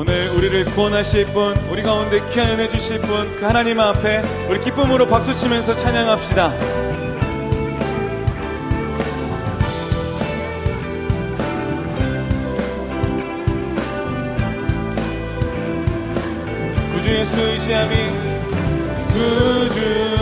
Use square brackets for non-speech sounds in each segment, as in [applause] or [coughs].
오늘 우리를 구원하실 분, 우리 가운데 귀한 은혜 주실 분, 그 하나님 앞에 우리 기쁨으로 박수 치면서 찬양합시다. 구주 예수 의지함이 구주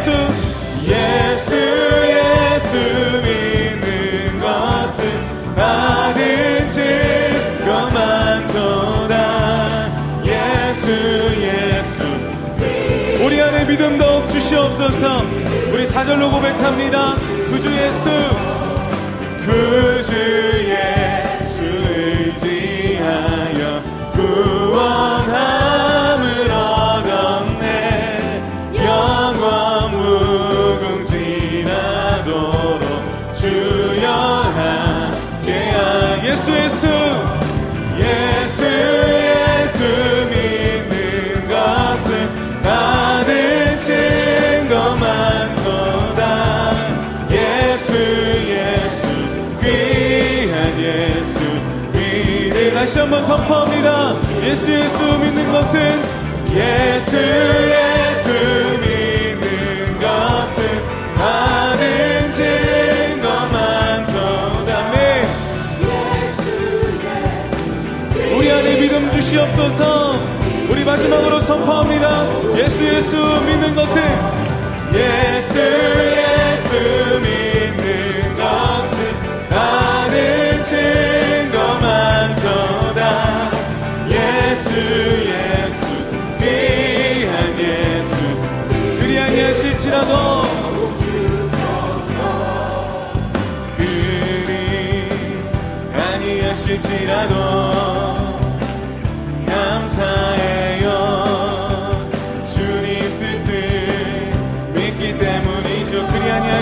예수 예수 예수 믿는 것은 받은 증거 많도다. 예수 예수. 우리 안에 믿음 더욱 주시옵소서. 우리 사절로 고백합니다. 구주 예수 한번 선포합니다. 예수 예수 믿는 것은 예수 예수 믿는 것은 받은 증거 많도다. 네. 우리 안에 믿음 주시옵소서. 우리 마지막으로 선포합니다. 예수 예수 믿는 것은 예수 예수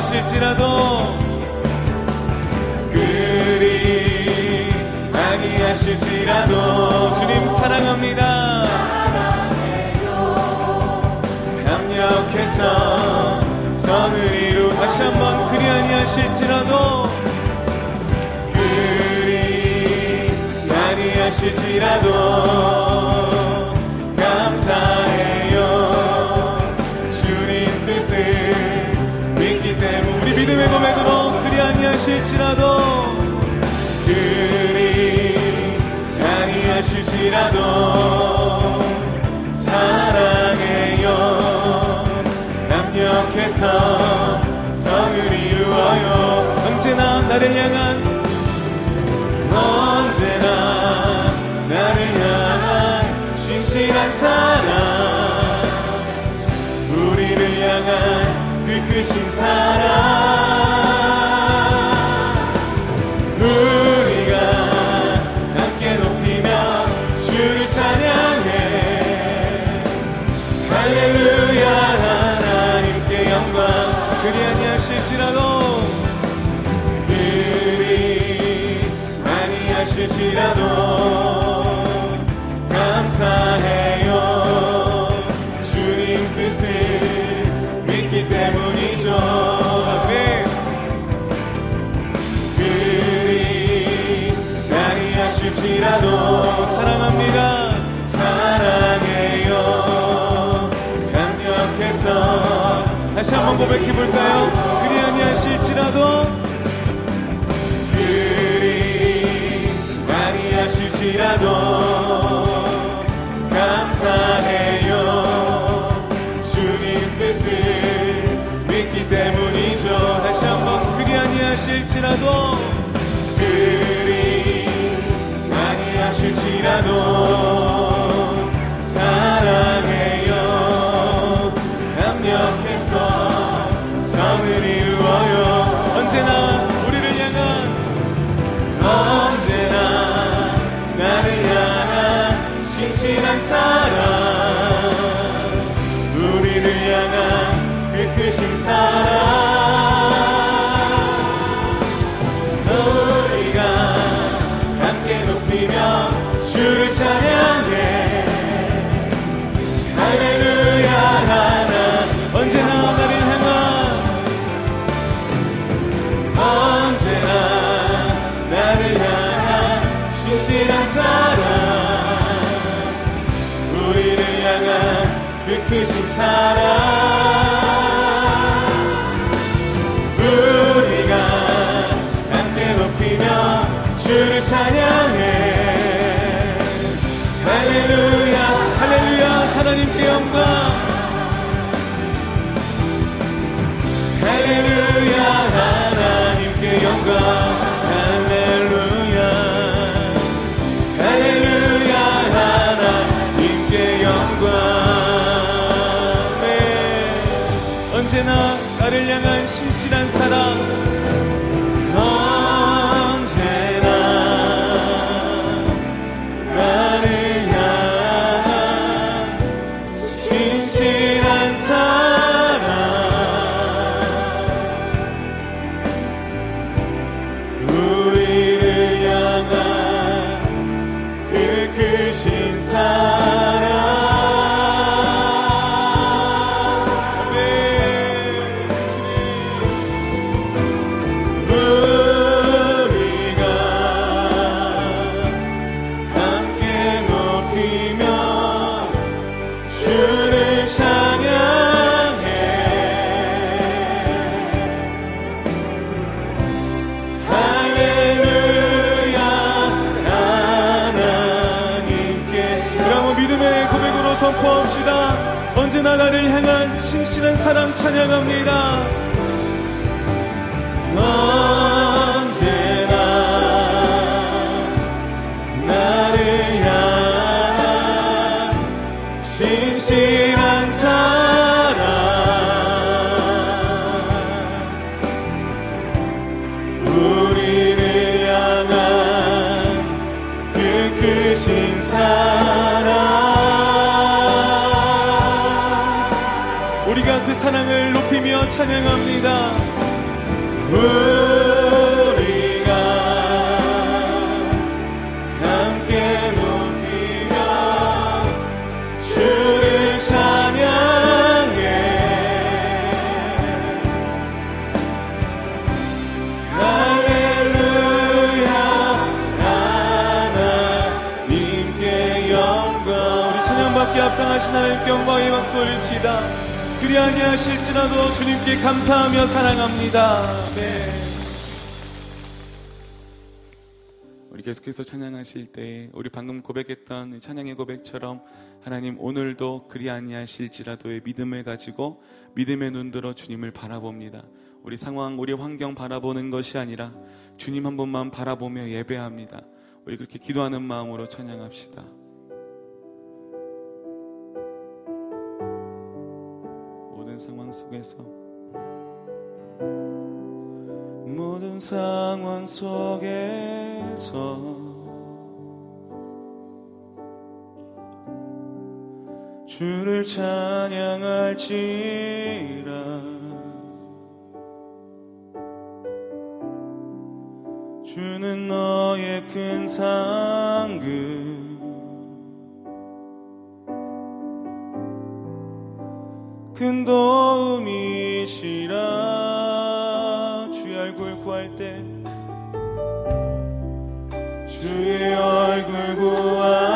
하실지라도 그리 아니하실지라도 주님 사랑합니다 아니하실지라도 감사해요. 주님 뜻을 믿기 때문에 우리 믿음의 고백으로 그리 아니하실지라도 그리 아니하실지라도 사랑해요. 남력해서 성을 이루어요. 언제나 나를 향한 사랑. 우리를 향한 그 크신 사랑 다시 한번 고백해 볼까요? 그리 아니하실지라도. 그리 아니하실지라도. 감사해요. 주님 뜻을 믿기 때문이죠. 다시 한번 그리 아니하실지라도 언제나 나를 향한 신실한 사랑 찬양합니다 아니하실지라도 주님께 감사하며 사랑합니다 네. 우리 계속해서 찬양하실 때 우리 방금 고백했던 찬양의 고백처럼 하나님 오늘도 그리 아니하실지라도의 믿음을 가지고 믿음의 눈들어 주님을 바라봅니다. 우리 상황, 우리 환경 바라보는 것이 아니라 주님 한 분만 바라보며 예배합니다. 우리 그렇게 기도하는 마음으로 찬양합시다. 모든 상황 속에서 모든 상황 속에서 주를 찬양할지라 주는 너의 큰 상급 큰 도움이시라. 주의 얼굴 구할 때 주의 얼굴 구할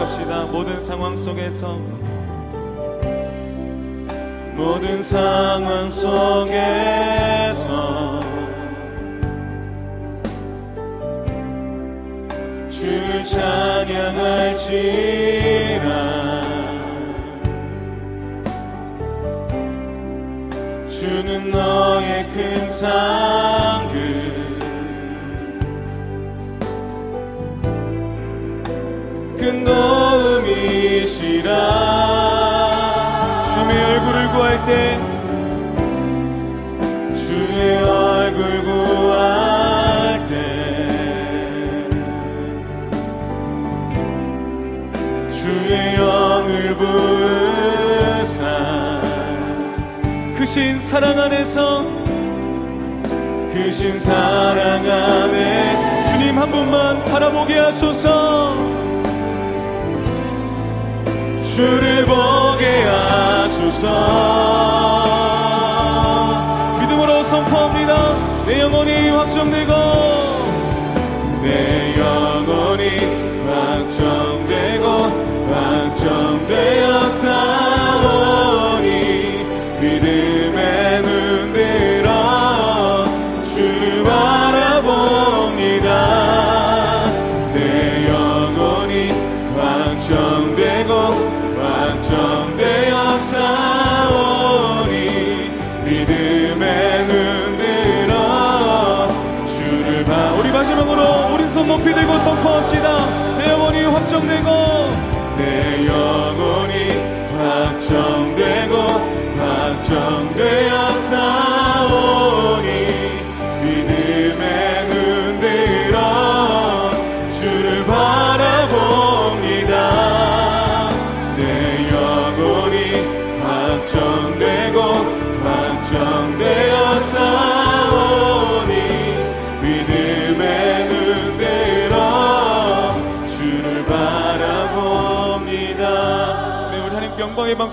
고백합시다. 모든 상황 속에서. 모든 상황 속에서. 주를 찬양할지라 주는 너의 큰 상급 큰 도움이시라. 주님의 얼굴을 구할 때 주의 얼굴 구할 때 주의 영을 부사. 크신 사랑 안에서 크신 사랑 안에 주님 한 분만 바라보게 하소서 주를 보게 하소서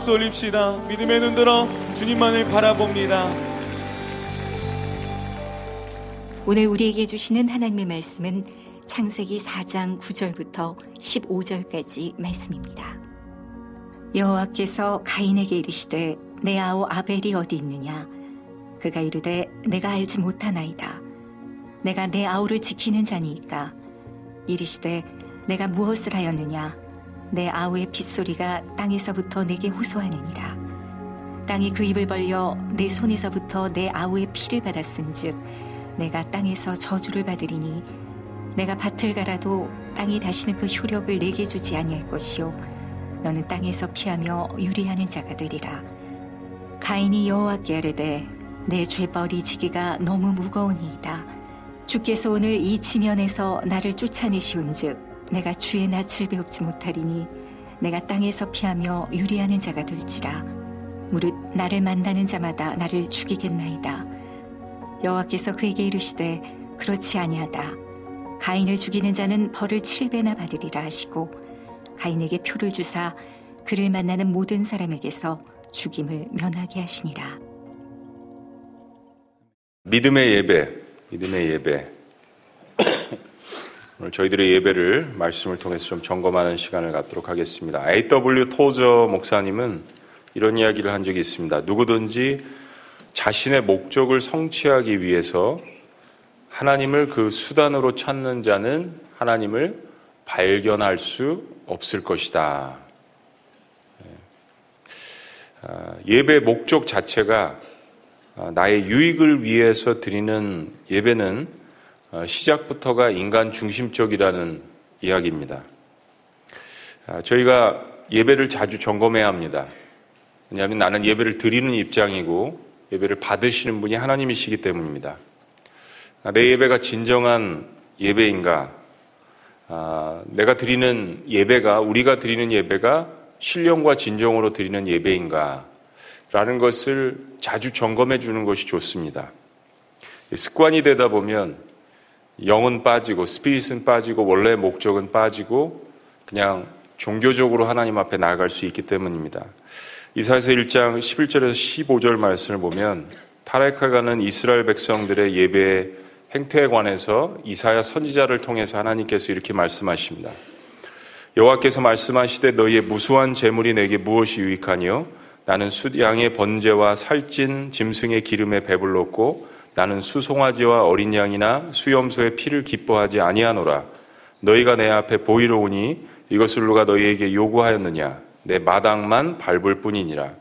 박수 올립시다. 믿음의 눈 들어 주님만을 바라봅니다. 오늘 우리에게 주시는 하나님의 말씀은 창세기 4장 9절부터 15절까지 말씀입니다. 여호와께서 가인에게 이르시되 내 아우 아벨이 어디 있느냐? 그가 이르되 내가 알지 못하나이다. 내가 내 아우를 지키는 자니이까? 이르시되 내가 무엇을 하였느냐 내 아우의 빗소리가 땅에서부터 내게 호소하느니라. 땅이 그 입을 벌려 내 손에서부터 내 아우의 피를 받았은즉 내가 땅에서 저주를 받으리니 내가 밭을 갈아도 땅이 다시는 그 효력을 내게 주지 아니할 것이요. 너는 땅에서 피하며 유리하는 자가 되리라. 가인이 여호와께 아뢰되 내 죄벌이 지기가 너무 무거우니이다. 주께서 오늘 이 지면에서 나를 쫓아내시온즉 내가 주의 낯을 배웁지 못하리니 내가 땅에서 피하며 유리하는 자가 될지라. 무릇 나를 만나는 자마다 나를 죽이겠나이다. 여호와께서 그에게 이르시되 그렇지 아니하다. 가인을 죽이는 자는 벌을 7배나 받으리라 하시고 가인에게 표를 주사 그를 만나는 모든 사람에게서 죽임을 면하게 하시니라. 믿음의 예배, 믿음의 예배. [coughs] 오늘 저희들의 예배를 말씀을 통해서 좀 점검하는 시간을 갖도록 하겠습니다. A.W. 토저 목사님은 이런 이야기를 한 적이 있습니다. 누구든지 자신의 목적을 성취하기 위해서 하나님을 그 수단으로 찾는 자는 하나님을 발견할 수 없을 것이다. 아, 예배 목적 자체가 아, 나의 유익을 위해서 드리는 예배는 아, 시작부터가 인간 중심적이라는 이야기입니다. 저희가 예배를 자주 점검해야 합니다. 왜냐하면 나는 예배를 드리는 입장이고 예배를 받으시는 분이 하나님이시기 때문입니다. 내 예배가 진정한 예배인가? 내가 드리는 예배가, 우리가 드리는 예배가 신령과 진정으로 드리는 예배인가? 라는 것을 자주 점검해 주는 것이 좋습니다. 습관이 되다 보면 영은 빠지고 스피릿은 빠지고 원래 목적은 빠지고 그냥 종교적으로 하나님 앞에 나아갈 수 있기 때문입니다. 이사에서 1장 11절에서 15절 말씀을 보면 타레카 가는 이스라엘 백성들의 예배 행태에 관해서 이사야 선지자를 통해서 하나님께서 이렇게 말씀하십니다. 여호와께서 말씀하시되 너희의 무수한 재물이 내게 무엇이 유익하니요 나는 숫양의 번제와 살찐 짐승의 기름에 배불렀고 나는 수송아지와 어린 양이나 수염소의 피를 기뻐하지 아니하노라. 너희가 내 앞에 보이러 오니 이것을 누가 너희에게 요구하였느냐? 내 마당만 밟을 뿐이니라.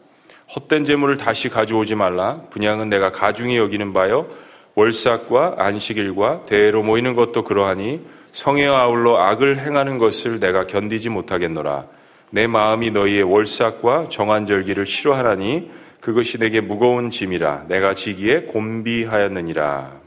헛된 재물을 다시 가져오지 말라. 분양은 내가 가중히 여기는 바요. 월삭과 안식일과 대회로 모이는 것도 그러하니 성에 아울러 악을 행하는 것을 내가 견디지 못하겠노라. 내 마음이 너희의 월삭과 정한절기를 싫어하나니 그것이 내게 무거운 짐이라 내가 지기에 곤비하였느니라.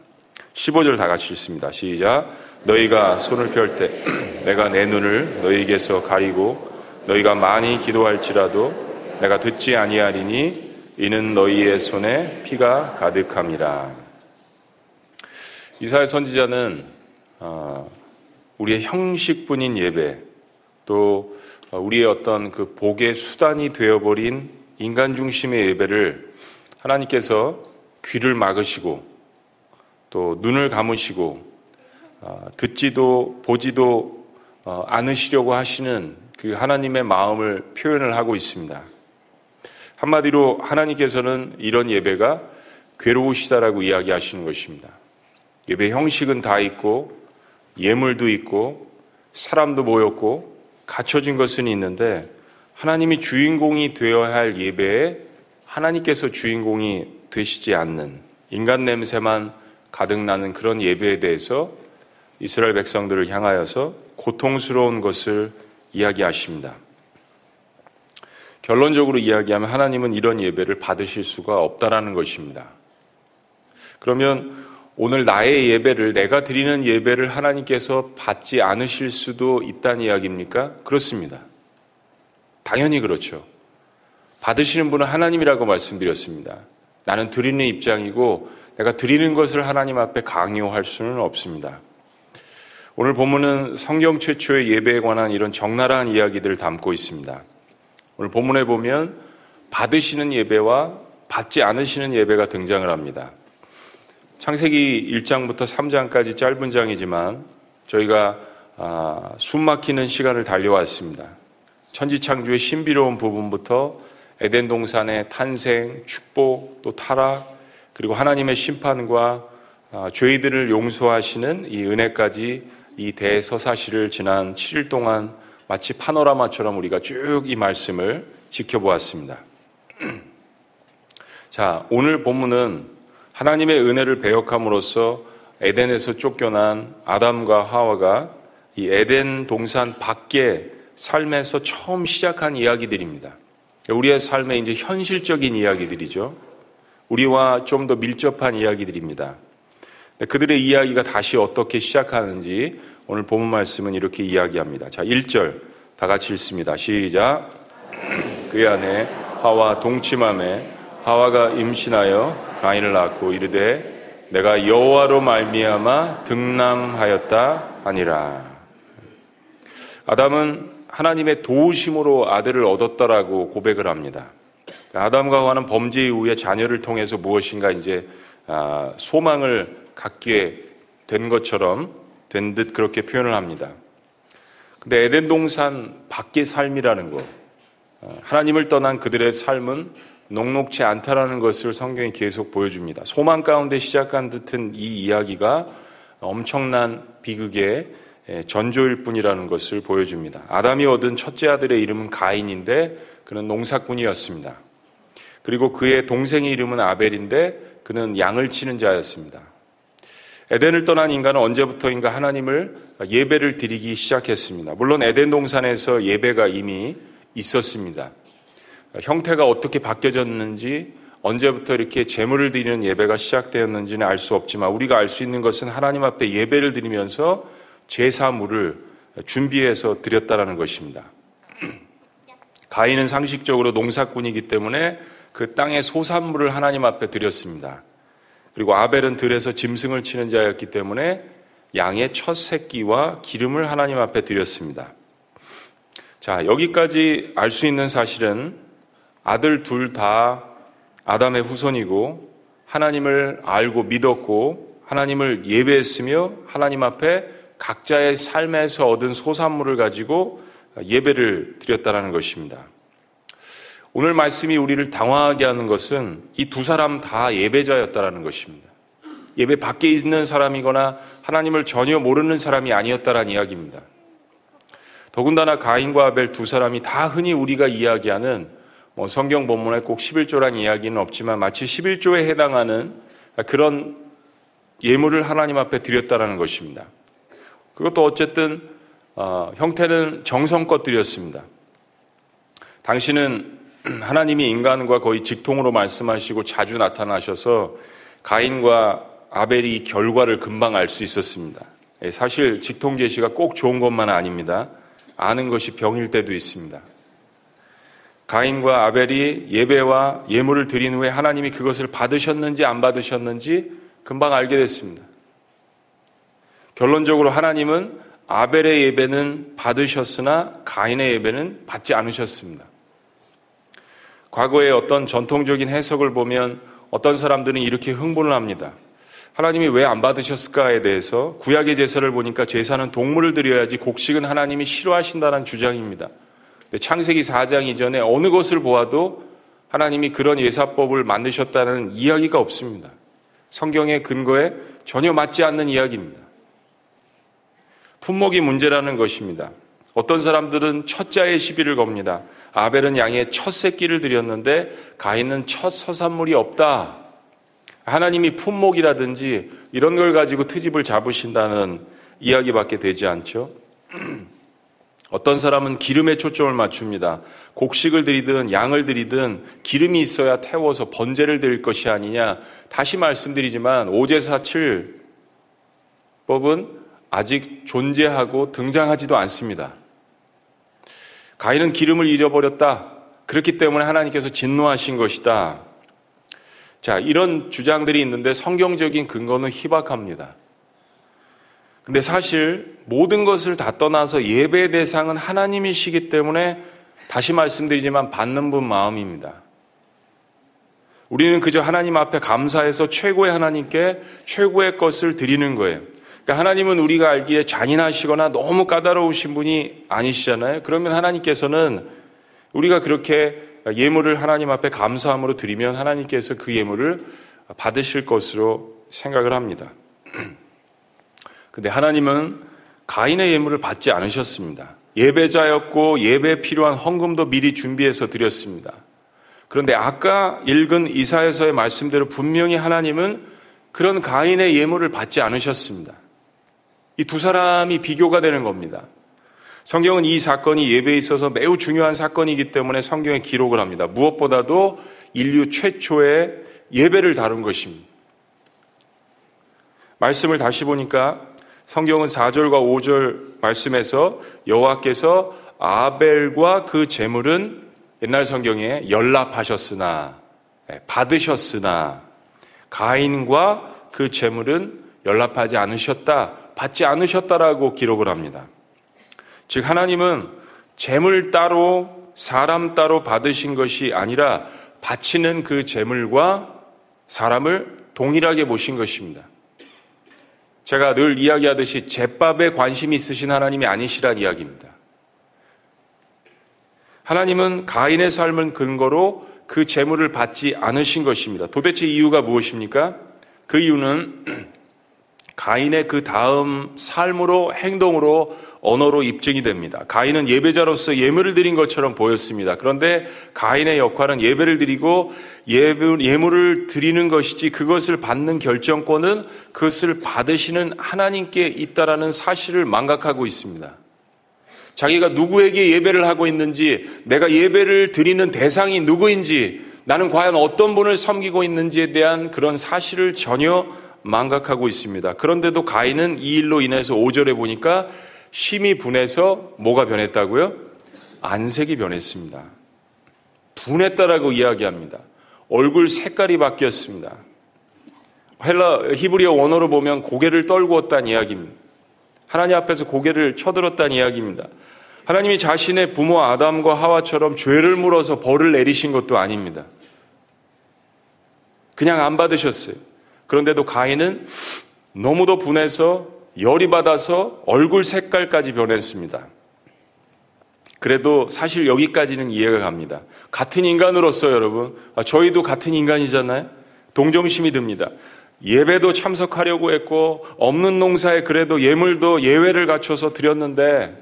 15절 다 같이 읽습니다. 시작. 너희가 손을 펼 때 [clears throat] 내가 내 눈을 너희에게서 가리고 너희가 많이 기도할지라도 내가 듣지 아니하리니 이는 너희의 손에 피가 가득함이라. 이사의 선지자는 어, 우리의 형식뿐인 예배, 또 우리의 어떤 그 복의 수단이 되어버린 인간 중심의 예배를 하나님께서 귀를 막으시고 또 눈을 감으시고 어, 듣지도 보지도 어, 않으시려고 하시는 그 하나님의 마음을 표현을 하고 있습니다. 한마디로 하나님께서는 이런 예배가 괴로우시다라고 이야기하시는 것입니다. 예배 형식은 다 있고 예물도 있고 사람도 모였고 갖춰진 것은 있는데 하나님이 주인공이 되어야 할 예배에 하나님께서 주인공이 되시지 않는 인간 냄새만 가득 나는 그런 예배에 대해서 이스라엘 백성들을 향하여서 고통스러운 것을 이야기하십니다. 결론적으로 이야기하면 하나님은 이런 예배를 받으실 수가 없다라는 것입니다. 그러면 오늘 나의 예배를 내가 드리는 예배를 하나님께서 받지 않으실 수도 있다는 이야기입니까? 그렇습니다. 당연히 그렇죠. 받으시는 분은 하나님이라고 말씀드렸습니다. 나는 드리는 입장이고 내가 드리는 것을 하나님 앞에 강요할 수는 없습니다. 오늘 본문은 성경 최초의 예배에 관한 이런 적나라한 이야기들을 담고 있습니다. 오늘 본문에 보면 받으시는 예배와 받지 않으시는 예배가 등장을 합니다. 창세기 1장부터 3장까지 짧은 장이지만 저희가 아, 숨 막히는 시간을 달려왔습니다. 천지창조의 신비로운 부분부터 에덴 동산의 탄생, 축복, 또 타락, 그리고 하나님의 심판과 아, 죄들을 용서하시는 이 은혜까지 이 대서사시를 지난 7일 동안 마치 파노라마처럼 우리가 쭉 이 말씀을 지켜보았습니다. [clears throat] 자, 오늘 본문은 하나님의 은혜를 배역함으로써 에덴에서 쫓겨난 아담과 하와가 이 에덴 동산 밖에 삶에서 처음 시작한 이야기들입니다. 우리의 삶의 이제 현실적인 이야기들이죠. 우리와 좀 더 밀접한 이야기들입니다. 그들의 이야기가 다시 어떻게 시작하는지 오늘 본문 말씀은 이렇게 이야기합니다. 자, 1절 다 같이 읽습니다. 시작. [clears throat] 그의 아내 하와 동침함에 하와가 임신하여 가인을 낳고 이르되 내가 여호와로 말미암아 등남하였다 아니라 아담은 하나님의 도우심으로 아들을 얻었다라고 고백을 합니다. 아담과 하와는 범죄 이후에 자녀를 통해서 무엇인가 이제 아, 소망을 갖게 된 것처럼 된 듯 그렇게 표현을 합니다. 근데 에덴 동산 밖의 삶이라는 것, 어, 하나님을 떠난 그들의 삶은 녹록치 않다라는 것을 성경이 계속 보여줍니다. 소망 가운데 시작한 듯한 이 이야기가 엄청난 비극의 전조일 뿐이라는 것을 보여줍니다. 아담이 얻은 첫째 아들의 이름은 가인인데 그는 농사꾼이었습니다. 그리고 그의 동생의 이름은 아벨인데 그는 양을 치는 자였습니다. 에덴을 떠난 인간은 언제부터인가 하나님을 예배를 드리기 시작했습니다. 물론 에덴 동산에서 예배가 이미 있었습니다. 형태가 어떻게 바뀌어졌는지 언제부터 이렇게 재물을 드리는 예배가 시작되었는지는 알 수 없지만 우리가 알 수 있는 것은 하나님 앞에 예배를 드리면서 제사물을 준비해서 드렸다라는 것입니다. 가인은 상식적으로 농사꾼이기 때문에 그 땅의 소산물을 하나님 앞에 드렸습니다. 그리고 아벨은 들에서 짐승을 치는 자였기 때문에 양의 첫 새끼와 기름을 하나님 앞에 드렸습니다. 자, 여기까지 알 수 있는 사실은 아들 둘 다 아담의 후손이고 하나님을 알고 믿었고 하나님을 예배했으며 하나님 앞에 각자의 삶에서 얻은 소산물을 가지고 예배를 드렸다는 것입니다. 오늘 말씀이 우리를 당황하게 하는 것은 이 두 사람 다 예배자였다라는 것입니다. 예배 밖에 있는 사람이거나 하나님을 전혀 모르는 사람이 아니었다라는 이야기입니다. 더군다나 가인과 아벨 두 사람이 다 흔히 우리가 이야기하는 뭐 성경 본문에 꼭 11조란 이야기는 없지만 마치 11조에 해당하는 그런 예물을 하나님 앞에 드렸다라는 것입니다. 그것도 어쨌든 어, 형태는 정성껏 드렸습니다. 당신은 [clears throat] 하나님이 인간과 거의 직통으로 말씀하시고 자주 나타나셔서 가인과 아벨이 결과를 금방 알 수 있었습니다. 예, 사실 직통 계시가 꼭 좋은 것만 아닙니다. 아는 것이 병일 때도 있습니다. 가인과 아벨이 예배와 예물을 드린 후에 하나님이 그것을 받으셨는지 안 받으셨는지 금방 알게 됐습니다. 결론적으로 하나님은 아벨의 예배는 받으셨으나 가인의 예배는 받지 않으셨습니다. 과거의 어떤 전통적인 해석을 보면 어떤 사람들은 이렇게 흥분을 합니다. 하나님이 왜 안 받으셨을까에 대해서 구약의 제사를 보니까 제사는 동물을 드려야지 곡식은 하나님이 싫어하신다는 주장입니다. 창세기 4장 이전에 어느 것을 보아도 하나님이 그런 예사법을 만드셨다는 이야기가 없습니다. 성경의 근거에 전혀 맞지 않는 이야기입니다. 품목이 문제라는 것입니다. 어떤 사람들은 첫자의 시비를 겁니다. 아벨은 양의 첫 새끼를 드렸는데 가인은 첫 서산물이 없다. 하나님이 품목이라든지 이런 걸 가지고 트집을 잡으신다는 이야기밖에 되지 않죠. [clears throat] 어떤 사람은 기름에 초점을 맞춥니다. 곡식을 드리든 양을 드리든 기름이 있어야 태워서 번제를 드릴 것이 아니냐. 다시 말씀드리지만 오제사칠 법은 아직 존재하고 등장하지도 않습니다. 가인은 기름을 잃어버렸다. 그렇기 때문에 하나님께서 진노하신 것이다. 자, 이런 주장들이 있는데 성경적인 근거는 희박합니다. 근데 사실 모든 것을 다 떠나서 예배 대상은 하나님이시기 때문에 다시 말씀드리지만 받는 분 마음입니다. 우리는 그저 하나님 앞에 감사해서 최고의 하나님께 최고의 것을 드리는 거예요. 그러니까 하나님은 우리가 알기에 잔인하시거나 너무 까다로우신 분이 아니시잖아요. 그러면 하나님께서는 우리가 그렇게 예물을 하나님 앞에 감사함으로 드리면 하나님께서 그 예물을 받으실 것으로 생각을 합니다. [clears throat] 근데 하나님은 가인의 예물을 받지 않으셨습니다. 예배자였고 예배에 필요한 헌금도 미리 준비해서 드렸습니다. 그런데 아까 읽은 이사에서의 말씀대로 분명히 하나님은 그런 가인의 예물을 받지 않으셨습니다. 이 두 사람이 비교가 되는 겁니다. 성경은 이 사건이 예배에 있어서 매우 중요한 사건이기 때문에 성경에 기록을 합니다. 무엇보다도 인류 최초의 예배를 다룬 것입니다. 말씀을 다시 보니까 성경은 4절과 5절 말씀에서 여호와께서 아벨과 그 재물은 옛날 성경에 연락하셨으나 예, 받으셨으나 가인과 그 재물은 연락하지 않으셨다, 받지 않으셨다라고 기록을 합니다. 즉 하나님은 재물 따로 사람 따로 받으신 것이 아니라 바치는 그 재물과 사람을 동일하게 보신 것입니다. 제가 늘 이야기하듯이 제밥에 관심이 있으신 하나님이 아니시란 이야기입니다. 하나님은 가인의 삶을 근거로 그 재물을 받지 않으신 것입니다. 도대체 이유가 무엇입니까? 그 이유는 [clears throat] 가인의 그 다음 삶으로 행동으로 언어로 입증이 됩니다. 가인은 예배자로서 예물을 드린 것처럼 보였습니다. 그런데 가인의 역할은 예배를 드리고 예물을 드리는 것이지 그것을 받는 결정권은 그것을 받으시는 하나님께 있다라는 사실을 망각하고 있습니다. 자기가 누구에게 예배를 하고 있는지, 내가 예배를 드리는 대상이 누구인지, 나는 과연 어떤 분을 섬기고 있는지에 대한 그런 사실을 전혀 망각하고 있습니다. 그런데도 가인은 이 일로 인해서 5절에 보니까 심히 분해서 뭐가 변했다고요? 안색이 변했습니다. 분했다라고 이야기합니다. 얼굴 색깔이 바뀌었습니다. 헬라 히브리어 원어로 보면 고개를 떨구었다는 이야기입니다. 하나님 앞에서 고개를 쳐들었다는 이야기입니다. 하나님이 자신의 부모 아담과 하와처럼 죄를 물어서 벌을 내리신 것도 아닙니다. 그냥 안 받으셨어요. 그런데도 가인은 너무도 분해서 열이 받아서 얼굴 색깔까지 변했습니다. 그래도 사실 여기까지는 이해가 갑니다. 같은 인간으로서 여러분, 아, 저희도 같은 인간이잖아요? 동정심이 듭니다. 예배도 참석하려고 했고, 없는 농사에 그래도 예물도 예외를 갖춰서 드렸는데,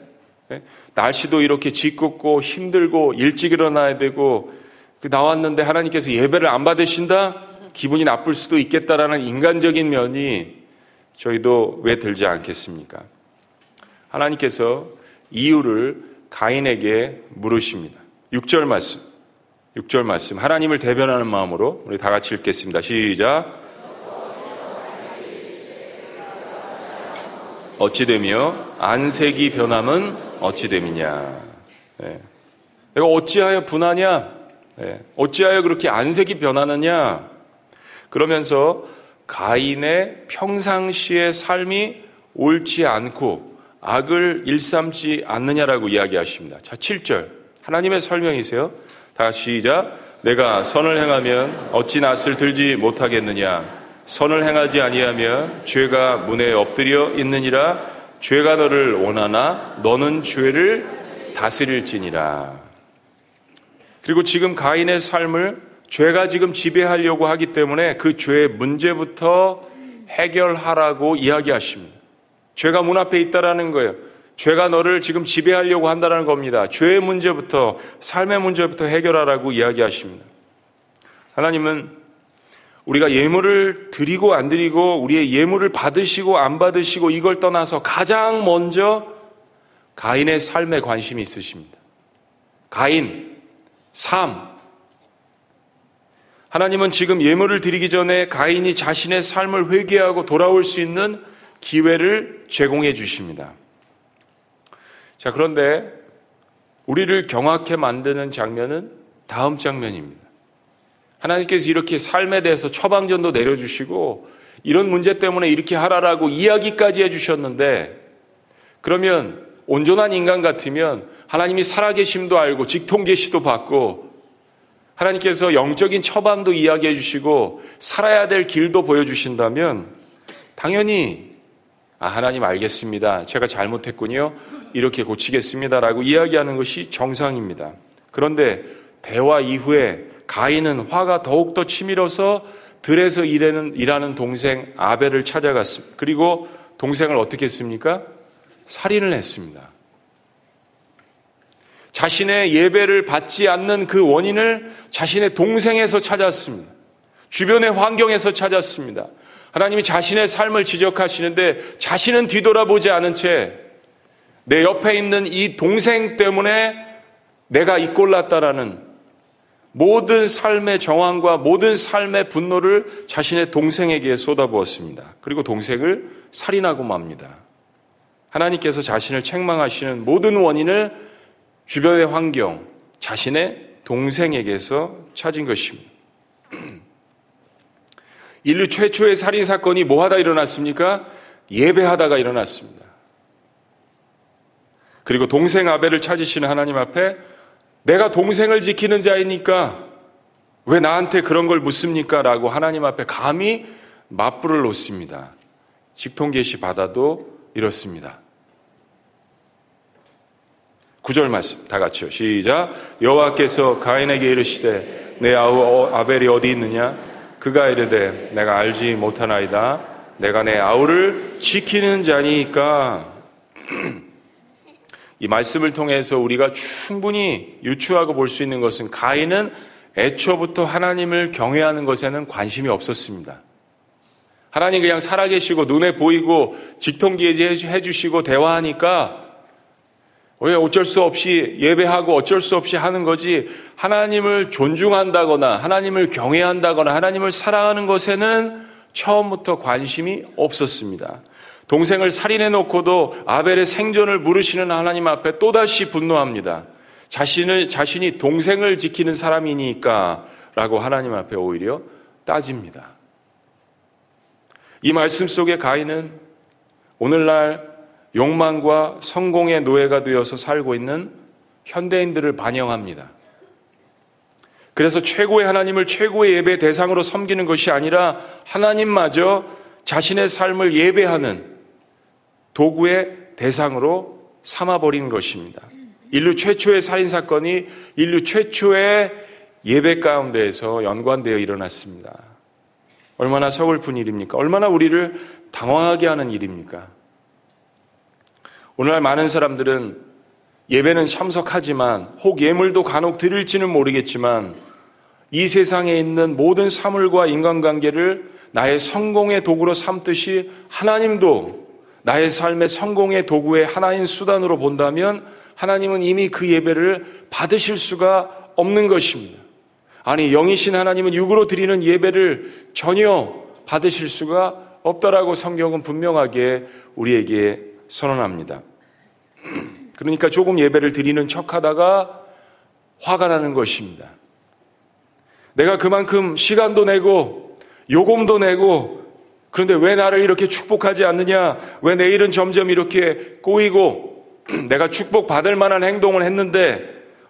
예? 날씨도 이렇게 짓궂고 힘들고 일찍 일어나야 되고, 그 나왔는데 하나님께서 예배를 안 받으신다? 기분이 나쁠 수도 있겠다라는 인간적인 면이 저희도 왜 들지 않겠습니까? 하나님께서 이유를 가인에게 물으십니다. 6절 말씀. 6절 말씀. 하나님을 대변하는 마음으로 우리 다 같이 읽겠습니다. 시작. 어찌되며 안색이 변함은 어찌됨이냐. 네. 내가 어찌하여 분하냐? 네. 어찌하여 그렇게 안색이 변하느냐? 그러면서 가인의 평상시의 삶이 옳지 않고 악을 일삼지 않느냐라고 이야기하십니다. 자, 7절. 하나님의 설명이세요. 다 같이 시작. 내가 선을 행하면 어찌 낯을 들지 못하겠느냐. 선을 행하지 아니하면 죄가 문에 엎드려 있느니라. 죄가 너를 원하나 너는 죄를 다스릴지니라. 그리고 지금 가인의 삶을 죄가 지금 지배하려고 하기 때문에 그 죄의 문제부터 해결하라고 이야기하십니다. 죄가 문 앞에 있다라는 거예요. 죄가 너를 지금 지배하려고 한다는 겁니다. 죄의 문제부터 삶의 문제부터 해결하라고 이야기하십니다. 하나님은 우리가 예물을 드리고 안 드리고 우리의 예물을 받으시고 안 받으시고 이걸 떠나서 가장 먼저 가인의 삶에 관심이 있으십니다. 가인, 삶, 하나님은 지금 예물을 드리기 전에 가인이 자신의 삶을 회개하고 돌아올 수 있는 기회를 제공해 주십니다. 자, 그런데 우리를 경악해 만드는 장면은 다음 장면입니다. 하나님께서 이렇게 삶에 대해서 처방전도 내려주시고 이런 문제 때문에 이렇게 하라라고 이야기까지 해주셨는데 그러면 온전한 인간 같으면 하나님이 살아계심도 알고 직통계시도 받고 하나님께서 영적인 처방도 이야기해 주시고 살아야 될 길도 보여주신다면 당연히 아, 하나님 알겠습니다. 제가 잘못했군요. 이렇게 고치겠습니다라고 이야기하는 것이 정상입니다. 그런데 대화 이후에 가인은 화가 더욱더 치밀어서 들에서 일하는, 일하는 동생 아벨을 찾아갔습니다. 그리고 동생을 어떻게 했습니까? 살인을 했습니다. 자신의 예배를 받지 않는 그 원인을 자신의 동생에서 찾았습니다. 주변의 환경에서 찾았습니다. 하나님이 자신의 삶을 지적하시는데 자신은 뒤돌아보지 않은 채 내 옆에 있는 이 동생 때문에 내가 이꼴났다라는 모든 삶의 정황과 모든 삶의 분노를 자신의 동생에게 쏟아부었습니다. 그리고 동생을 살인하고 맙니다. 하나님께서 자신을 책망하시는 모든 원인을 주변의 환경, 자신의 동생에게서 찾은 것입니다. [clears throat] 인류 최초의 살인 사건이 뭐 하다 일어났습니까? 예배하다가 일어났습니다. 그리고 동생 아벨을 찾으시는 하나님 앞에 내가 동생을 지키는 자이니까 왜 나한테 그런 걸 묻습니까? 라고 하나님 앞에 감히 맞불을 놓습니다. 직통 계시 받아도 이렇습니다. 구절 말씀 다 같이요. 시작. 여호와께서 가인에게 이르시되 내 아우 아벨이 어디 있느냐? 그가 이르되 내가 알지 못하나이다. 내가 내 아우를 지키는 자니까. [clears throat] 이 말씀을 통해서 우리가 충분히 유추하고 볼 수 있는 것은 가인은 애초부터 하나님을 경외하는 것에는 관심이 없었습니다. 하나님 그냥 살아계시고 눈에 보이고 직통기에 해주시고 대화하니까 왜 어쩔 수 없이 예배하고 어쩔 수 없이 하는 거지 하나님을 존중한다거나 하나님을 경외한다거나 하나님을 사랑하는 것에는 처음부터 관심이 없었습니다. 동생을 살인해 놓고도 아벨의 생존을 물으시는 하나님 앞에 또다시 분노합니다. 자신을, 자신이 동생을 지키는 사람이니까 라고 하나님 앞에 오히려 따집니다. 이 말씀 속에 가인은 오늘날 욕망과 성공의 노예가 되어서 살고 있는 현대인들을 반영합니다. 그래서 최고의 하나님을 최고의 예배 대상으로 섬기는 것이 아니라 하나님마저 자신의 삶을 예배하는 도구의 대상으로 삼아버린 것입니다. 인류 최초의 살인사건이 인류 최초의 예배 가운데에서 연관되어 일어났습니다. 얼마나 서글픈 일입니까? 얼마나 우리를 당황하게 하는 일입니까? 오늘날 많은 사람들은 예배는 참석하지만 혹 예물도 간혹 드릴지는 모르겠지만 이 세상에 있는 모든 사물과 인간관계를 나의 성공의 도구로 삼듯이 하나님도 나의 삶의 성공의 도구의 하나인 수단으로 본다면 하나님은 이미 그 예배를 받으실 수가 없는 것입니다. 아니, 영이신 하나님은 육으로 드리는 예배를 전혀 받으실 수가 없다라고 성경은 분명하게 우리에게 선언합니다. 그러니까 조금 예배를 드리는 척 하다가 화가 나는 것입니다. 내가 그만큼 시간도 내고 요금도 내고 그런데 왜 나를 이렇게 축복하지 않느냐? 왜 내 일은 점점 이렇게 꼬이고 [clears throat] 내가 축복받을 만한 행동을 했는데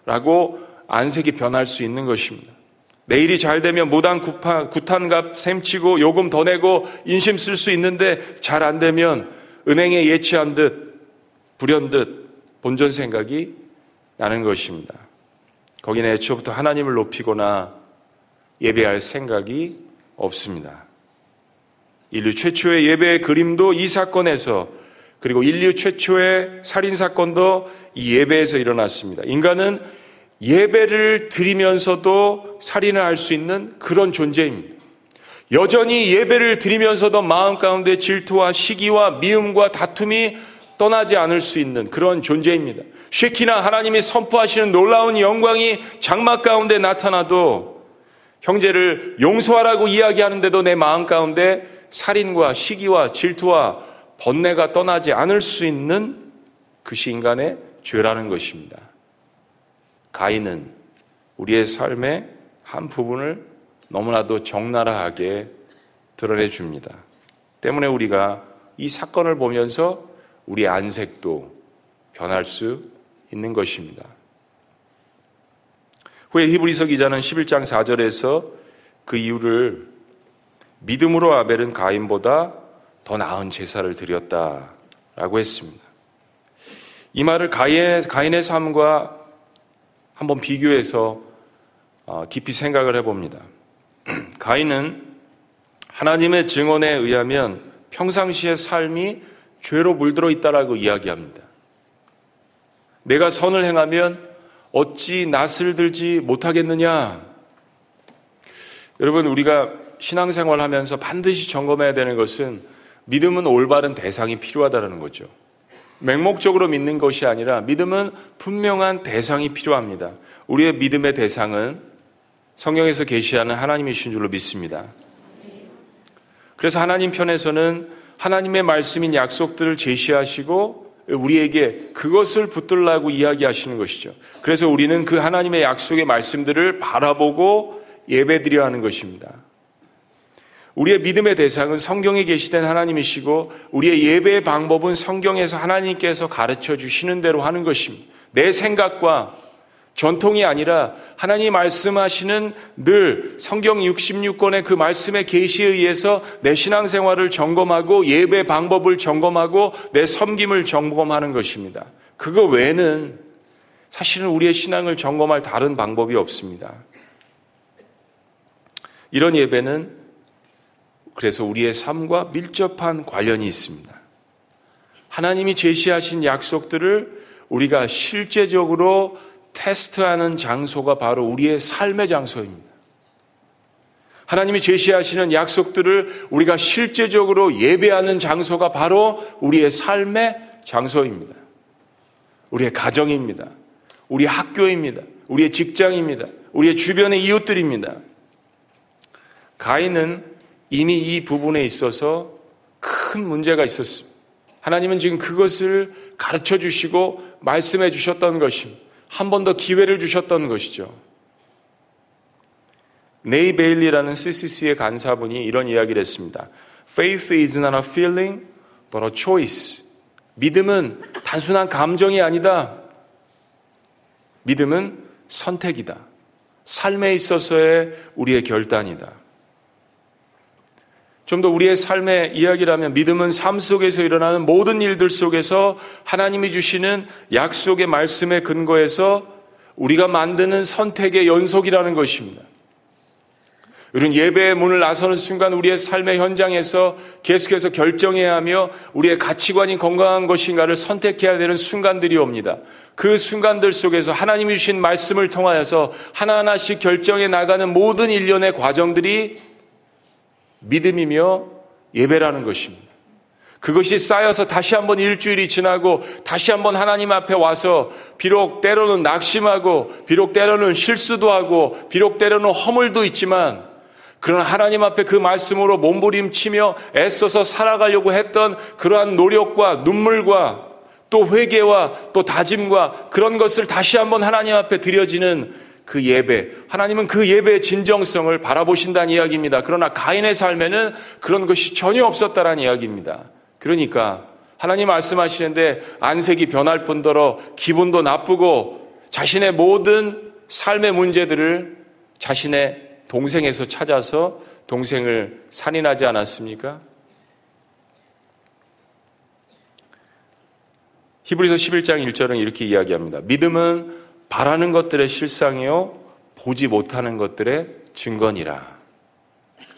라고 안색이 변할 수 있는 것입니다. 내일이 잘 되면 무단 구탄값 셈치고 요금 더 내고 인심 쓸 수 있는데 잘 안 되면 은행에 예치한 듯 불현듯 본전 생각이 나는 것입니다. 거기는 애초부터 하나님을 높이거나 예배할 생각이 없습니다. 인류 최초의 예배의 그림도 이 사건에서 그리고 인류 최초의 살인 사건도 이 예배에서 일어났습니다. 인간은 예배를 드리면서도 살인을 할 수 있는 그런 존재입니다. 여전히 예배를 드리면서도 마음 가운데 질투와 시기와 미움과 다툼이 떠나지 않을 수 있는 그런 존재입니다. 쉐키나 하나님이 선포하시는 놀라운 영광이 장막 가운데 나타나도 형제를 용서하라고 이야기하는데도 내 마음 가운데 살인과 시기와 질투와 번뇌가 떠나지 않을 수 있는 그것이 인간의 죄라는 것입니다. 가인은 우리의 삶의 한 부분을 너무나도 적나라하게 드러내 줍니다. 때문에 우리가 이 사건을 보면서 우리 안색도 변할 수 있는 것입니다. 후에 히브리서 기자는 11장 4절에서 그 이유를 믿음으로 아벨은 가인보다 더 나은 제사를 드렸다라고 했습니다. 이 말을 가인의, 가인의 삶과 한번 비교해서 어, 깊이 생각을 해봅니다. [clears throat] 가인은 하나님의 증언에 의하면 평상시의 삶이 죄로 물들어 있다라고 이야기합니다. 내가 선을 행하면 어찌 낯을 들지 못하겠느냐? 여러분, 우리가 신앙생활 하면서 반드시 점검해야 되는 것은 믿음은 올바른 대상이 필요하다는 거죠. 맹목적으로 믿는 것이 아니라 믿음은 분명한 대상이 필요합니다. 우리의 믿음의 대상은 성경에서 계시하는 하나님이신 줄로 믿습니다. 그래서 하나님 편에서는 하나님의 말씀인 약속들을 제시하시고 우리에게 그것을 붙들라고 이야기하시는 것이죠. 그래서 우리는 그 하나님의 약속의 말씀들을 바라보고 예배드려 하는 것입니다. 우리의 믿음의 대상은 성경에 계시된 하나님이시고 우리의 예배의 방법은 성경에서 하나님께서 가르쳐 주시는 대로 하는 것입니다. 내 생각과 전통이 아니라 하나님 말씀하시는 늘 성경 66권의 그 말씀의 계시에 의해서 내 신앙생활을 점검하고 예배 방법을 점검하고 내 섬김을 점검하는 것입니다. 그거 외에는 사실은 우리의 신앙을 점검할 다른 방법이 없습니다. 이런 예배는 그래서 우리의 삶과 밀접한 관련이 있습니다. 하나님이 제시하신 약속들을 우리가 실제적으로 테스트하는 장소가 바로 우리의 삶의 장소입니다. 하나님이 제시하시는 약속들을 우리가 실제적으로 예배하는 장소가 바로 우리의 삶의 장소입니다. 우리의 가정입니다. 우리 학교입니다. 우리의 직장입니다. 우리의 주변의 이웃들입니다. 가인은 이미 이 부분에 있어서 큰 문제가 있었습니다. 하나님은 지금 그것을 가르쳐 주시고 말씀해 주셨던 것입니다. 한 번 더 기회를 주셨던 것이죠. 네이 베일리라는 CCC의 간사분이 이런 이야기를 했습니다. Faith is not a feeling, but a choice. 믿음은 단순한 감정이 아니다. 믿음은 선택이다. 삶에 있어서의 우리의 결단이다. 좀 더 우리의 삶의 이야기라면 믿음은 삶 속에서 일어나는 모든 일들 속에서 하나님이 주시는 약속의 말씀에 근거해서 우리가 만드는 선택의 연속이라는 것입니다. 우리는 예배의 문을 나서는 순간 우리의 삶의 현장에서 계속해서 결정해야 하며 우리의 가치관이 건강한 것인가를 선택해야 되는 순간들이 옵니다. 그 순간들 속에서 하나님이 주신 말씀을 통하여서 하나하나씩 결정해 나가는 모든 일련의 과정들이 믿음이며 예배라는 것입니다. 그것이 쌓여서 다시 한번 일주일이 지나고 다시 한번 하나님 앞에 와서 비록 때로는 낙심하고 비록 때로는 실수도 하고 비록 때로는 허물도 있지만 그러나 하나님 앞에 그 말씀으로 몸부림치며 애써서 살아가려고 했던 그러한 노력과 눈물과 또 회개와 또 다짐과 그런 것을 다시 한번 하나님 앞에 드려지는 그 예배. 하나님은 그 예배의 진정성을 바라보신다는 이야기입니다. 그러나 가인의 삶에는 그런 것이 전혀 없었다는 이야기입니다. 그러니까 하나님 말씀하시는데 안색이 변할 뿐더러 기분도 나쁘고 자신의 모든 삶의 문제들을 자신의 동생에서 찾아서 동생을 살인하지 않았습니까? 히브리서 11장 1절은 이렇게 이야기합니다. 믿음은 바라는 것들의 실상이요 보지 못하는 것들의 증거니라.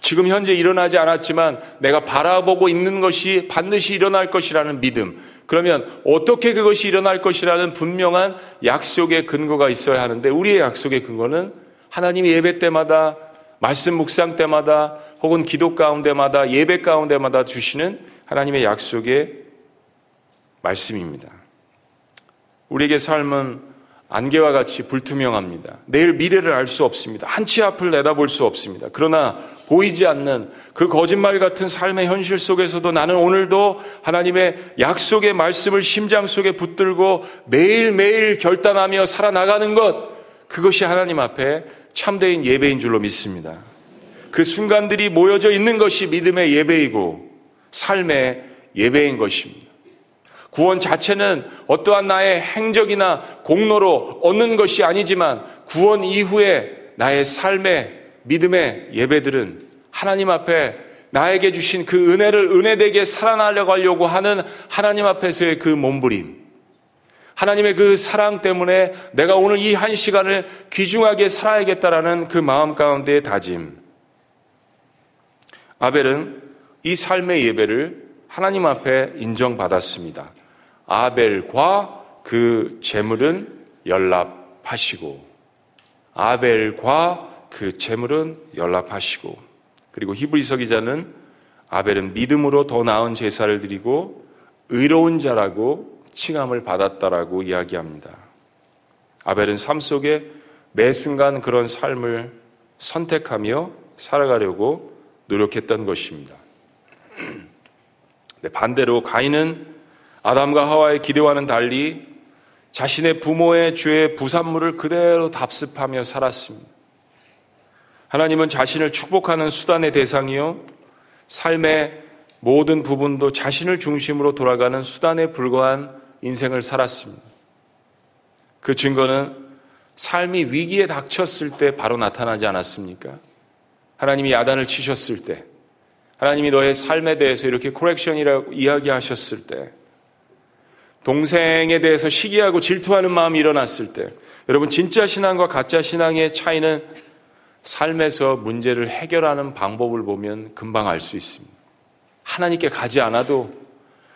지금 현재 일어나지 않았지만 내가 바라보고 있는 것이 반드시 일어날 것이라는 믿음. 그러면 어떻게 그것이 일어날 것이라는 분명한 약속의 근거가 있어야 하는데 우리의 약속의 근거는 하나님이 예배 때마다 말씀 묵상 때마다 혹은 기도 가운데마다 예배 가운데마다 주시는 하나님의 약속의 말씀입니다. 우리에게 삶은 안개와 같이 불투명합니다. 내일 미래를 알 수 없습니다. 한 치 앞을 내다볼 수 없습니다. 그러나 보이지 않는 그 거짓말 같은 삶의 현실 속에서도 나는 오늘도 하나님의 약속의 말씀을 심장 속에 붙들고 매일매일 결단하며 살아나가는 것, 그것이 하나님 앞에 참된 예배인 줄로 믿습니다. 그 순간들이 모여져 있는 것이 믿음의 예배이고 삶의 예배인 것입니다. 구원 자체는 어떠한 나의 행적이나 공로로 얻는 것이 아니지만 구원 이후에 나의 삶의 믿음의 예배들은 하나님 앞에 나에게 주신 그 은혜를 은혜되게 살아나려고 하는 하나님 앞에서의 그 몸부림. 하나님의 그 사랑 때문에 내가 오늘 이 한 시간을 귀중하게 살아야겠다라는 그 마음 가운데의 다짐. 아벨은 이 삶의 예배를 하나님 앞에 인정받았습니다. 아벨과 그 재물은 연락하시고 아벨과 그 재물은 연락하시고 그리고 히브리서 기자는 아벨은 믿음으로 더 나은 제사를 드리고 의로운 자라고 칭함을 받았다라고 이야기합니다. 아벨은 삶 속에 매 순간 그런 삶을 선택하며 살아가려고 노력했던 것입니다. [clears throat] 반대로 가인은 아담과 하와의 기대와는 달리 자신의 부모의 죄의 부산물을 그대로 답습하며 살았습니다. 하나님은 자신을 축복하는 수단의 대상이요. 삶의 모든 부분도 자신을 중심으로 돌아가는 수단에 불과한 인생을 살았습니다. 그 증거는 삶이 위기에 닥쳤을 때 바로 나타나지 않았습니까? 하나님이 야단을 치셨을 때, 하나님이 너의 삶에 대해서 이렇게 코렉션이라고 이야기하셨을 때, 동생에 대해서 시기하고 질투하는 마음이 일어났을 때, 여러분, 진짜 신앙과 가짜 신앙의 차이는 삶에서 문제를 해결하는 방법을 보면 금방 알 수 있습니다. 하나님께 가지 않아도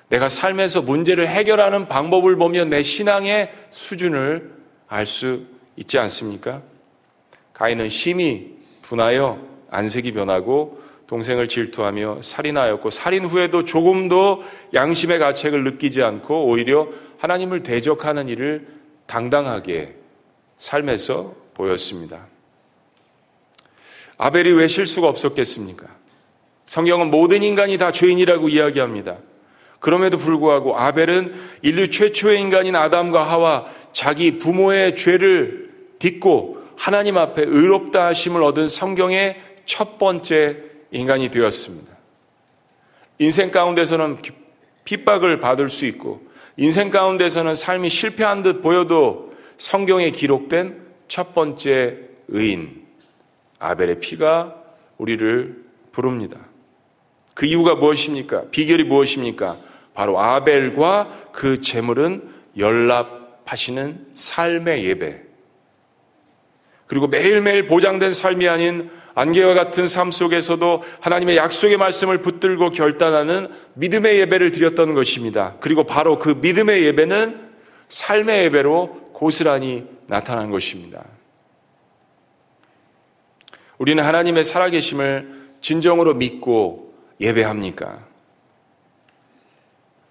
내가 삶에서 문제를 해결하는 방법을 보면 내 신앙의 수준을 알 수 있지 않습니까? 가인은 심히 분하여 안색이 변하고 동생을 질투하며 살인하였고 살인 후에도 조금도 양심의 가책을 느끼지 않고 오히려 하나님을 대적하는 일을 당당하게 삶에서 보였습니다. 아벨이 왜 실수가 없었겠습니까? 성경은 모든 인간이 다 죄인이라고 이야기합니다. 그럼에도 불구하고 아벨은 인류 최초의 인간인 아담과 하와 자기 부모의 죄를 딛고 하나님 앞에 의롭다 하심을 얻은 성경의 첫 번째 인간이 되었습니다. 인생 가운데서는 핍박을 받을 수 있고 인생 가운데서는 삶이 실패한 듯 보여도 성경에 기록된 첫 번째 의인 아벨의 피가 우리를 부릅니다. 그 이유가 무엇입니까? 비결이 무엇입니까? 바로 아벨과 그 재물은 연락하시는 삶의 예배. 그리고 매일매일 보장된 삶이 아닌 안개와 같은 삶 속에서도 하나님의 약속의 말씀을 붙들고 결단하는 믿음의 예배를 드렸던 것입니다. 그리고 바로 그 믿음의 예배는 삶의 예배로 고스란히 나타난 것입니다. 우리는 하나님의 살아계심을 진정으로 믿고 예배합니까?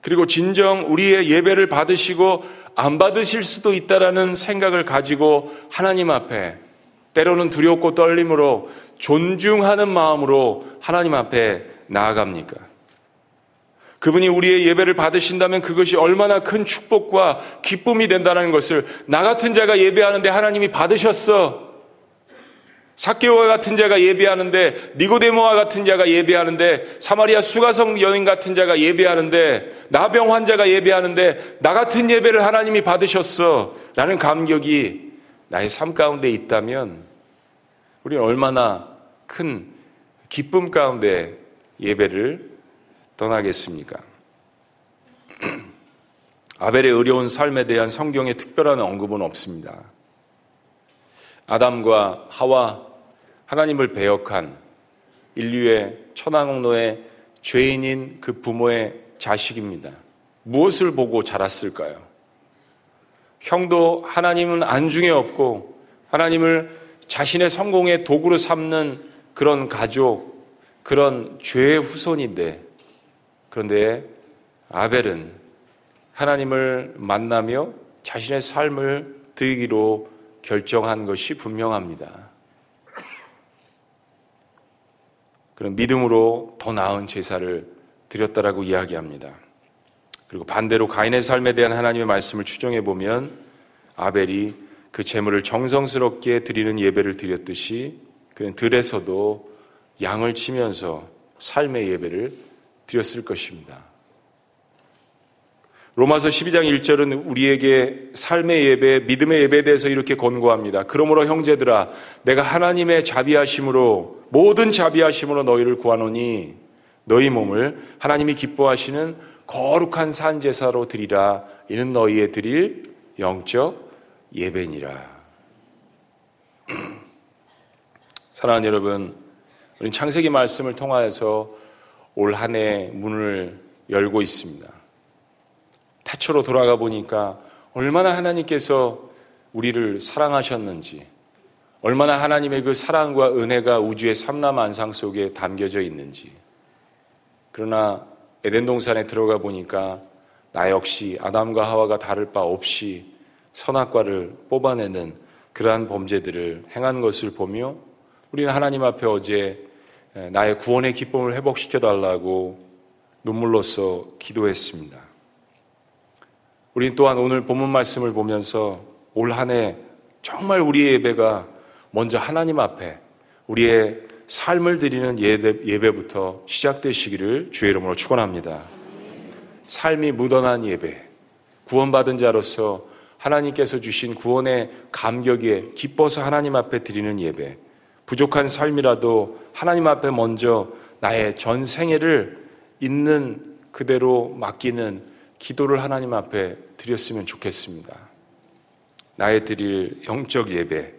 그리고 진정 우리의 예배를 받으시고 안 받으실 수도 있다라는 생각을 가지고 하나님 앞에 때로는 두렵고 떨림으로 존중하는 마음으로 하나님 앞에 나아갑니까? 그분이 우리의 예배를 받으신다면 그것이 얼마나 큰 축복과 기쁨이 된다는 것을 나 같은 자가 예배하는데 하나님이 받으셨어. 사케오와 같은 자가 예배하는데 니고데모와 같은 자가 예배하는데 사마리아 수가성 여인 같은 자가 예배하는데 나병 환자가 예배하는데 나 같은 예배를 하나님이 받으셨어 라는 감격이 나의 삶 가운데 있다면 우리는 얼마나 큰 기쁨 가운데 예배를 떠나겠습니까? [clears throat] 아벨의 어려운 삶에 대한 성경의 특별한 언급은 없습니다. 아담과 하와 하나님을 배역한 인류의 천왕로의 죄인인 그 부모의 자식입니다. 무엇을 보고 자랐을까요? 형도 하나님은 안중에 없고 하나님을 자신의 성공의 도구로 삼는 그런 가족, 그런 죄의 후손인데 그런데 아벨은 하나님을 만나며 자신의 삶을 드리기로 결정한 것이 분명합니다. 그런 믿음으로 더 나은 제사를 드렸다라고 이야기합니다. 그리고 반대로 가인의 삶에 대한 하나님의 말씀을 추정해 보면 아벨이 그 제물을 정성스럽게 드리는 예배를 드렸듯이 그는 들에서도 양을 치면서 삶의 예배를 드렸을 것입니다. 로마서 12장 1절은 우리에게 삶의 예배, 믿음의 예배에 대해서 이렇게 권고합니다. 그러므로 형제들아, 내가 하나님의 자비하심으로, 모든 자비하심으로 너희를 구하노니, 너희 몸을 하나님이 기뻐하시는 거룩한 산제사로 드리라. 이는 너희의 드릴 영적 예배니라. [clears throat] 사랑하는 여러분, 우리 창세기 말씀을 통하여서 올 한 해 문을 열고 있습니다. 태초로 돌아가 보니까 얼마나 하나님께서 우리를 사랑하셨는지, 얼마나 하나님의 그 사랑과 은혜가 우주의 삼남안상 속에 담겨져 있는지. 그러나 에덴 동산에 들어가 보니까 나 역시 아담과 하와가 다를 바 없이 선악과를 뽑아내는 그러한 범죄들을 행한 것을 보며 우리는 하나님 앞에 어제 나의 구원의 기쁨을 회복시켜 달라고 눈물로써 기도했습니다. 우리 또한 오늘 본문 말씀을 보면서 올 한 해 정말 우리의 예배가 먼저 하나님 앞에 우리의 삶을 드리는 예배, 부터 시작되시기를 주의 이름으로 축원합니다. 삶이 묻어난 예배, 구원받은 자로서 하나님께서 주신 구원의 감격에 기뻐서 하나님 앞에 드리는 예배. 부족한 삶이라도 하나님 앞에 먼저 나의 전 생애를 있는 그대로 맡기는 기도를 하나님 앞에 드렸으면 좋겠습니다. 나의 드릴 영적 예배,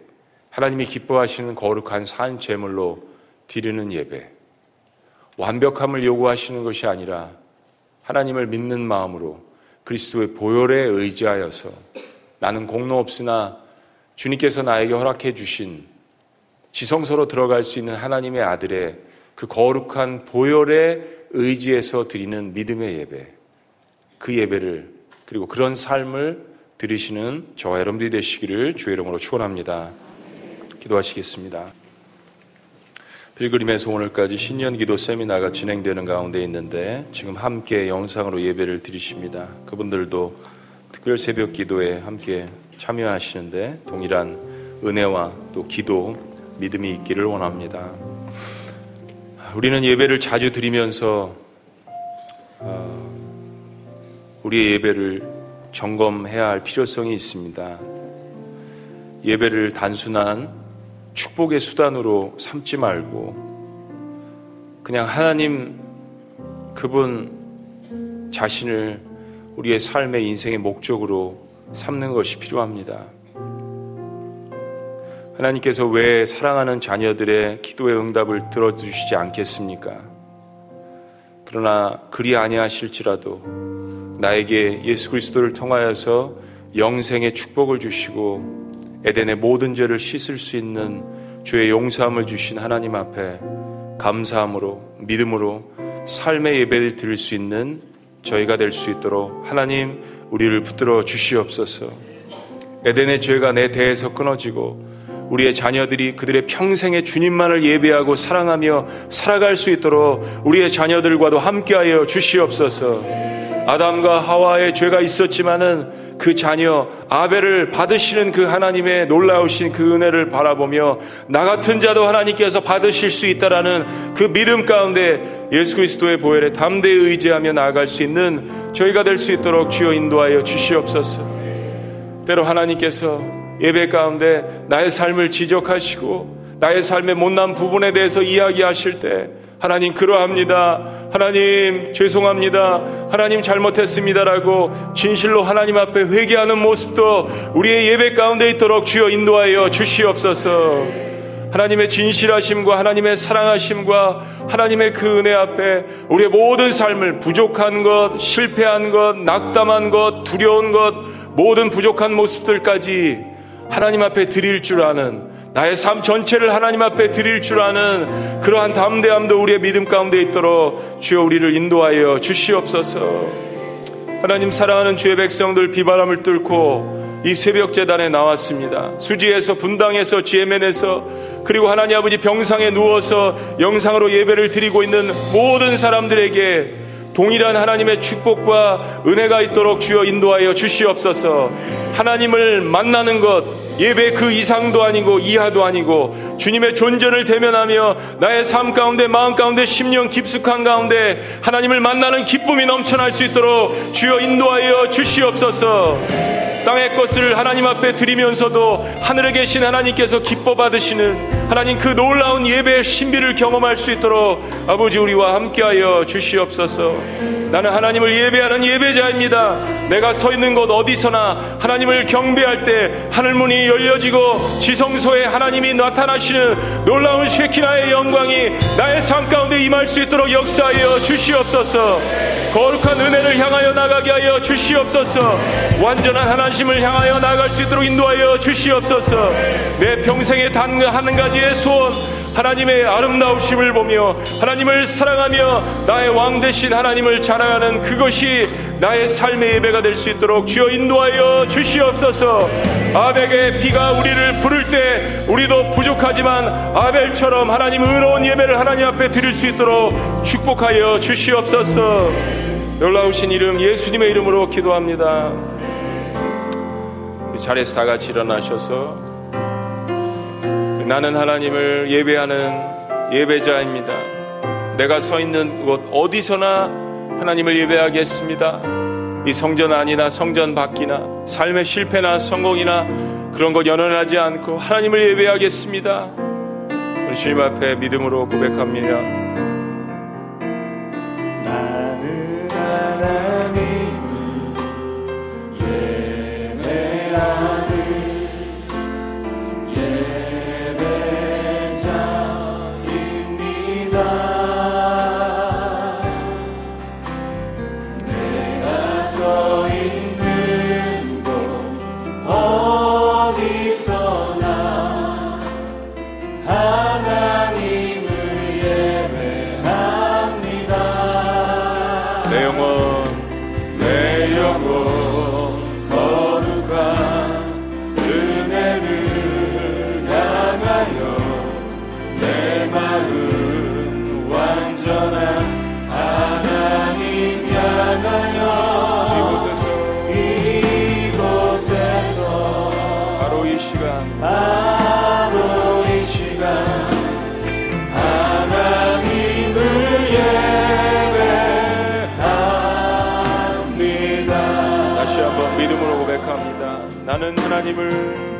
하나님이 기뻐하시는 거룩한 산 제물로 드리는 예배, 완벽함을 요구하시는 것이 아니라 하나님을 믿는 마음으로 그리스도의 보혈에 의지하여서 나는 공로 없으나 주님께서 나에게 허락해 주신 지성소로 들어갈 수 있는 하나님의 아들의 그 거룩한 보혈에 의지해서 드리는 믿음의 예배, 그 예배를 그리고 그런 삶을 들으시는 저와 여러분들이 되시기를 주의 이름으로 축원합니다. 기도하시겠습니다. 필그림에서 오늘까지 신년 기도 세미나가 진행되는 가운데 있는데 지금 함께 영상으로 예배를 드리십니다. 그분들도 특별 새벽 기도에 함께 참여하시는데 동일한 은혜와 또 기도, 믿음이 있기를 원합니다. 우리는 예배를 자주 드리면서 어, 우리의 예배를 점검해야 할 필요성이 있습니다. 예배를 단순한 축복의 수단으로 삼지 말고 그냥 하나님 그분 자신을 우리의 삶의 인생의 목적으로 삼는 것이 필요합니다. 하나님께서 왜 사랑하는 자녀들의 기도의 응답을 들어주시지 않겠습니까? 그러나 그리 아니하실지라도 나에게 예수 그리스도를 통하여서 영생의 축복을 주시고 에덴의 모든 죄를 씻을 수 있는 주의 용서함을 주신 하나님 앞에 감사함으로 믿음으로 삶의 예배를 드릴 수 있는 저희가 될 수 있도록 하나님 우리를 붙들어 주시옵소서. 에덴의 죄가 내 대에서 끊어지고 우리의 자녀들이 그들의 평생의 주님만을 예배하고 사랑하며 살아갈 수 있도록 우리의 자녀들과도 함께하여 주시옵소서. 아담과 하와의 죄가 있었지만은 그 자녀 아벨을 받으시는 그 하나님의 놀라우신 그 은혜를 바라보며 나 같은 자도 하나님께서 받으실 수 있다라는 그 믿음 가운데 예수 그리스도의 보혈에 담대히 의지하며 나아갈 수 있는 저희가 될 수 있도록 주여 인도하여 주시옵소서. 때로 하나님께서 예배 가운데 나의 삶을 지적하시고 나의 삶의 못난 부분에 대해서 이야기하실 때 하나님 그러합니다. 하나님 죄송합니다. 하나님 잘못했습니다라고 진실로 하나님 앞에 회개하는 모습도 우리의 예배 가운데 있도록 주여 인도하여 주시옵소서. 하나님의 진실하심과 하나님의 사랑하심과 하나님의 그 은혜 앞에 우리의 모든 삶을 부족한 것, 실패한 것, 낙담한 것, 두려운 것, 모든 부족한 모습들까지 하나님 앞에 드릴 줄 아는 나의 삶 전체를 하나님 앞에 드릴 줄 아는 그러한 담대함도 우리의 믿음 가운데 있도록 주여 우리를 인도하여 주시옵소서. 하나님 사랑하는 주의 백성들 비바람을 뚫고 이 새벽 재단에 나왔습니다. 수지에서 분당에서 지혜면에서 그리고 하나님 아버지 병상에 누워서 영상으로 예배를 드리고 있는 모든 사람들에게 동일한 하나님의 축복과 은혜가 있도록 주여 인도하여 주시옵소서. 하나님을 만나는 것, 예배 그 이상도 아니고 이하도 아니고 주님의 존전을 대면하며 나의 삶 가운데 마음 가운데 심령 깊숙한 가운데 하나님을 만나는 기쁨이 넘쳐날 수 있도록 주여 인도하여 주시옵소서. 땅의 것을 하나님 앞에 드리면서도 하늘에 계신 하나님께서 기뻐 받으시는 하나님 그 놀라운 예배의 신비를 경험할 수 있도록 아버지 우리와 함께하여 주시옵소서. 나는 하나님을 예배하는 예배자입니다. 내가 서 있는 곳 어디서나 하나님을 경배할 때 하늘문이 열려지고 지성소에 하나님이 나타나시는 놀라운 쉐키나의 영광이 나의 삶 가운데 임할 수 있도록 역사하여 주시옵소서. 거룩한 은혜를 향하여 나가게 하여 주시옵소서. 완전한 하나님을 향하여 나갈 수 있도록 인도하여 주시옵소서. 내 평생에 단한 가지 의 소원 하나님의 아름다우심을 보며 하나님을 사랑하며 나의 왕 대신 하나님을 자랑하는 그것이 나의 삶의 예배가 될 수 있도록 주여 인도하여 주시옵소서. 아벨의 비가 우리를 부를 때 우리도 부족하지만 아벨처럼 하나님 의로운 예배를 하나님 앞에 드릴 수 있도록 축복하여 주시옵소서. 놀라우신 이름 예수님의 이름으로 기도합니다. 자리에서 다 같이 일어나셔서 나는 하나님을 예배하는 예배자입니다. 내가 서 있는 곳 어디서나 하나님을 예배하겠습니다. 이 성전 안이나 성전 밖이나 삶의 실패나 성공이나 그런 것 연연하지 않고 하나님을 예배하겠습니다. 우리 주님 앞에 믿음으로 고백합니다. 하나님을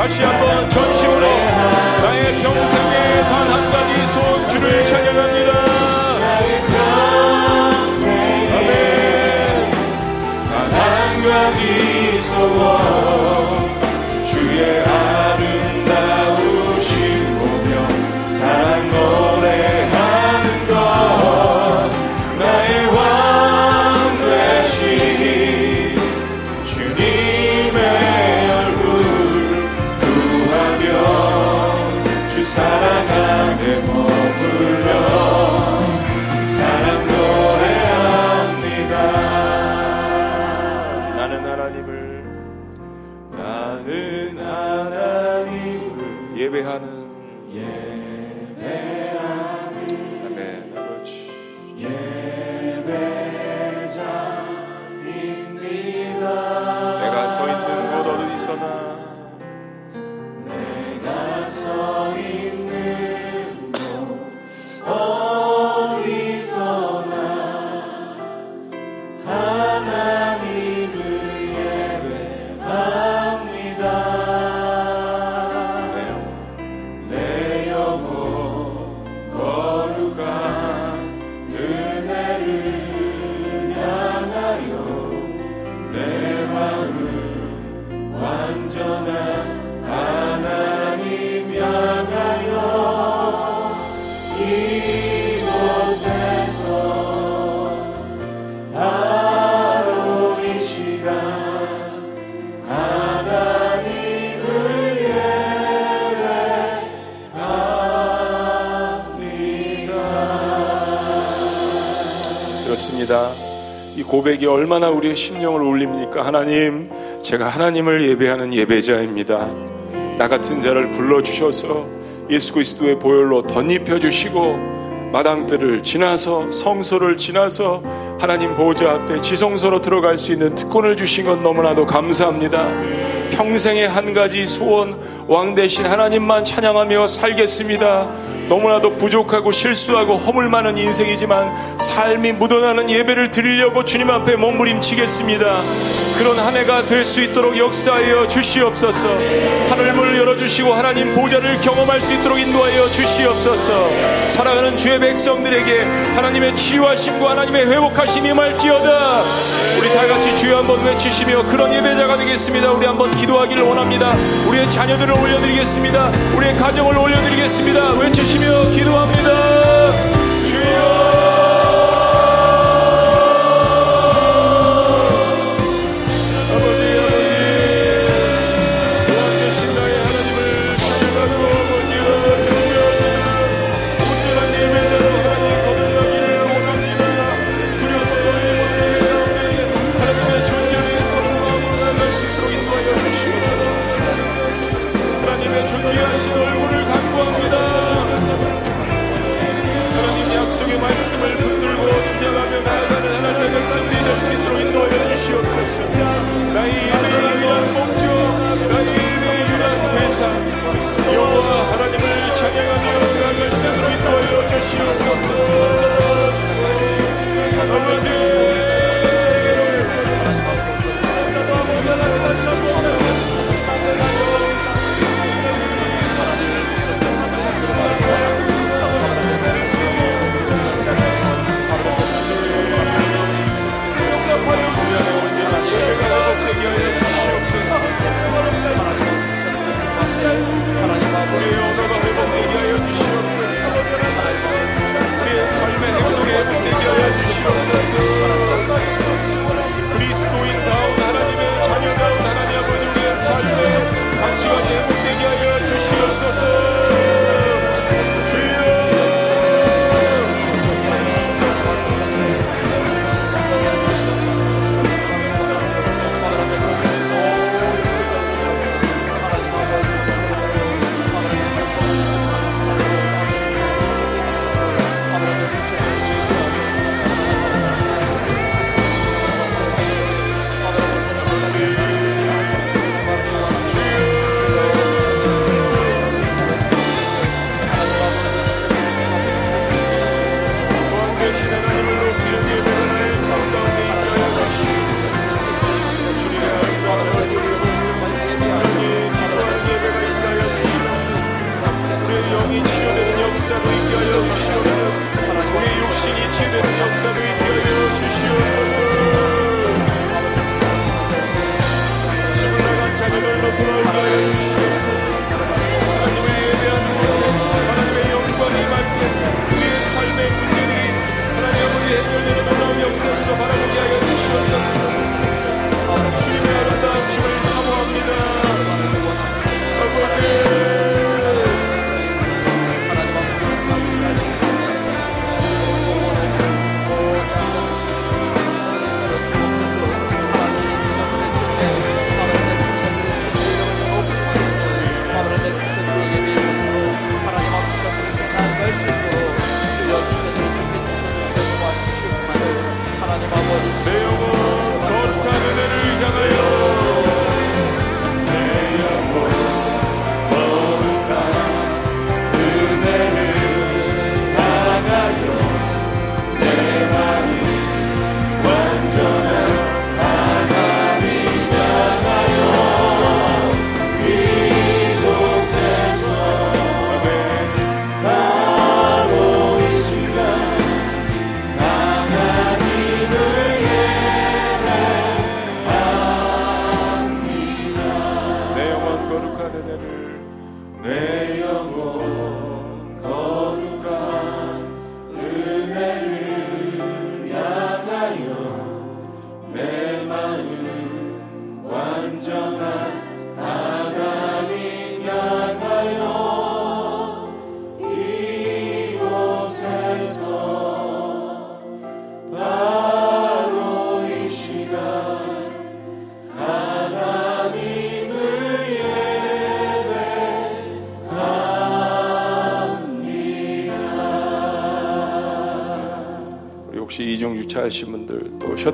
다시 한번 전 그렇습니다. 이 고백이 얼마나 우리의 심령을 울립니까? 하나님, 제가 하나님을 예배하는 예배자입니다. 나 같은 자를 불러주셔서 예수 그리스도의 보혈로 덧입혀 주시고 마당들을 지나서 성소를 지나서 하나님 보좌 앞에 지성소로 들어갈 수 있는 특권을 주신 건 너무나도 감사합니다. 평생의 한 가지 소원 왕 대신 하나님만 찬양하며 살겠습니다. 너무나도 부족하고 실수하고 허물 많은 인생이지만 삶이 묻어나는 예배를 드리려고 주님 앞에 몸부림치겠습니다. 그런 한 해가 될 수 있도록 역사하여 주시옵소서. 하늘문을 열어주시고 하나님 보좌를 경험할 수 있도록 인도하여 주시옵소서. 사랑하는 주의 백성들에게 하나님의 치유하심과 하나님의 회복하심이 임할지어다. 우리 다 같이 주여 한번 외치시며 그런 예배자가 되겠습니다. 우리 한번 기도하기를 원합니다. 우리의 자녀들을 올려드리겠습니다. 우리의 가정을 올려드리겠습니다. 외치시며 기도합니다.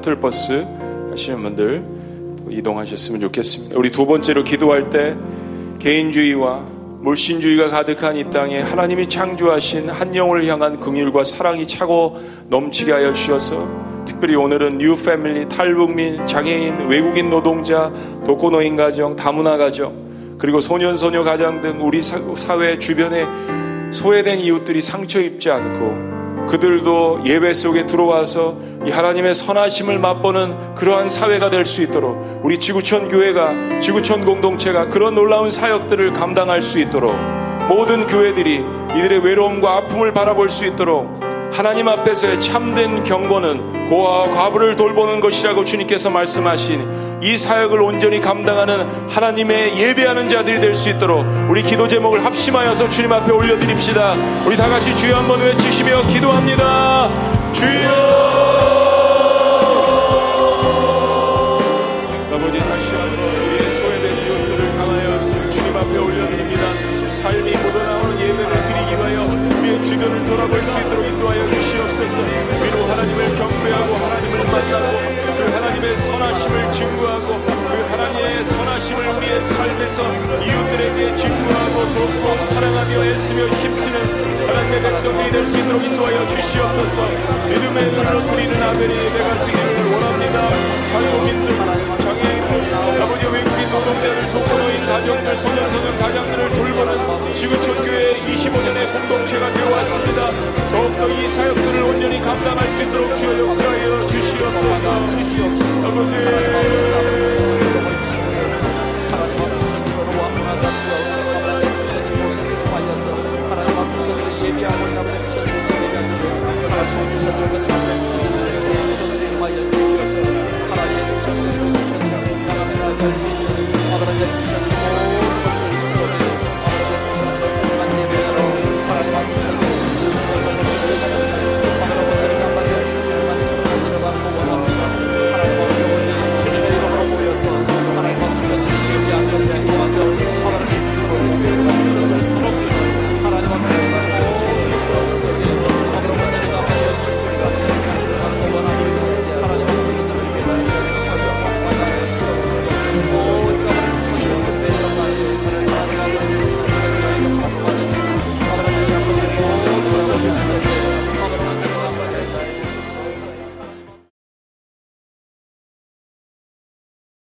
셔틀버스 하시는 분들 또 이동하셨으면 좋겠습니다. 우리 두 번째로 기도할 때 개인주의와 물신주의가 가득한 이 땅에 하나님이 창조하신 한 영혼을 향한 긍휼과 사랑이 차고 넘치게 하여 주셔서 특별히 오늘은 new family, 탈북민, 장애인, 외국인 노동자, 독거노인 가정, 다문화 가정 그리고 소년 소녀 가정 등 우리 사- 사회 주변에 소외된 이웃들이 상처 입지 않고 그들도 예배 속에 들어와서 이 하나님의 선하심을 맛보는 그러한 사회가 될 수 있도록 우리 지구촌 교회가 지구촌 공동체가 그런 놀라운 사역들을 감당할 수 있도록 모든 교회들이 이들의 외로움과 아픔을 바라볼 수 있도록 하나님 앞에서의 참된 경고는 고아와 과부를 돌보는 것이라고 주님께서 말씀하신 이 사역을 온전히 감당하는 하나님의 예배하는 자들이 될 수 있도록 우리 기도 제목을 합심하여서 주님 앞에 올려드립시다. 우리 다 같이 주여 한번 외치시며 기도합니다. 주여! 주변을 돌아볼 수 있도록 인도하여 주시옵소서. 위로 하나님을 경배하고 하나님을 만나고 그 하나님의 선하심을 증거하고 그 하나님의 선하심을 우리의 삶에서 이웃들에게 증거하고 돕고 사랑하며 애쓰며 힘쓰는 하나님의 백성들이 될 수 있도록 인도하여 주시옵소서. 믿음의 눈으로 드리는 아벨의 예배가 되기를 원합니다. 한국민들, 장애인들, 아버지 외국인 노동자들, 독거노인, 가정들, 소년소년, 가장들을 돌보는 지구촌교회 25년의 공동체가 되어왔습니다. 더욱더 이 사역들을 온전히 감당할 수 있도록 주여 역사하여 주시옵소서. 아버지. 예비하고 있는 하나님 주셔서 예비하고 주셔서 하나님 주셔서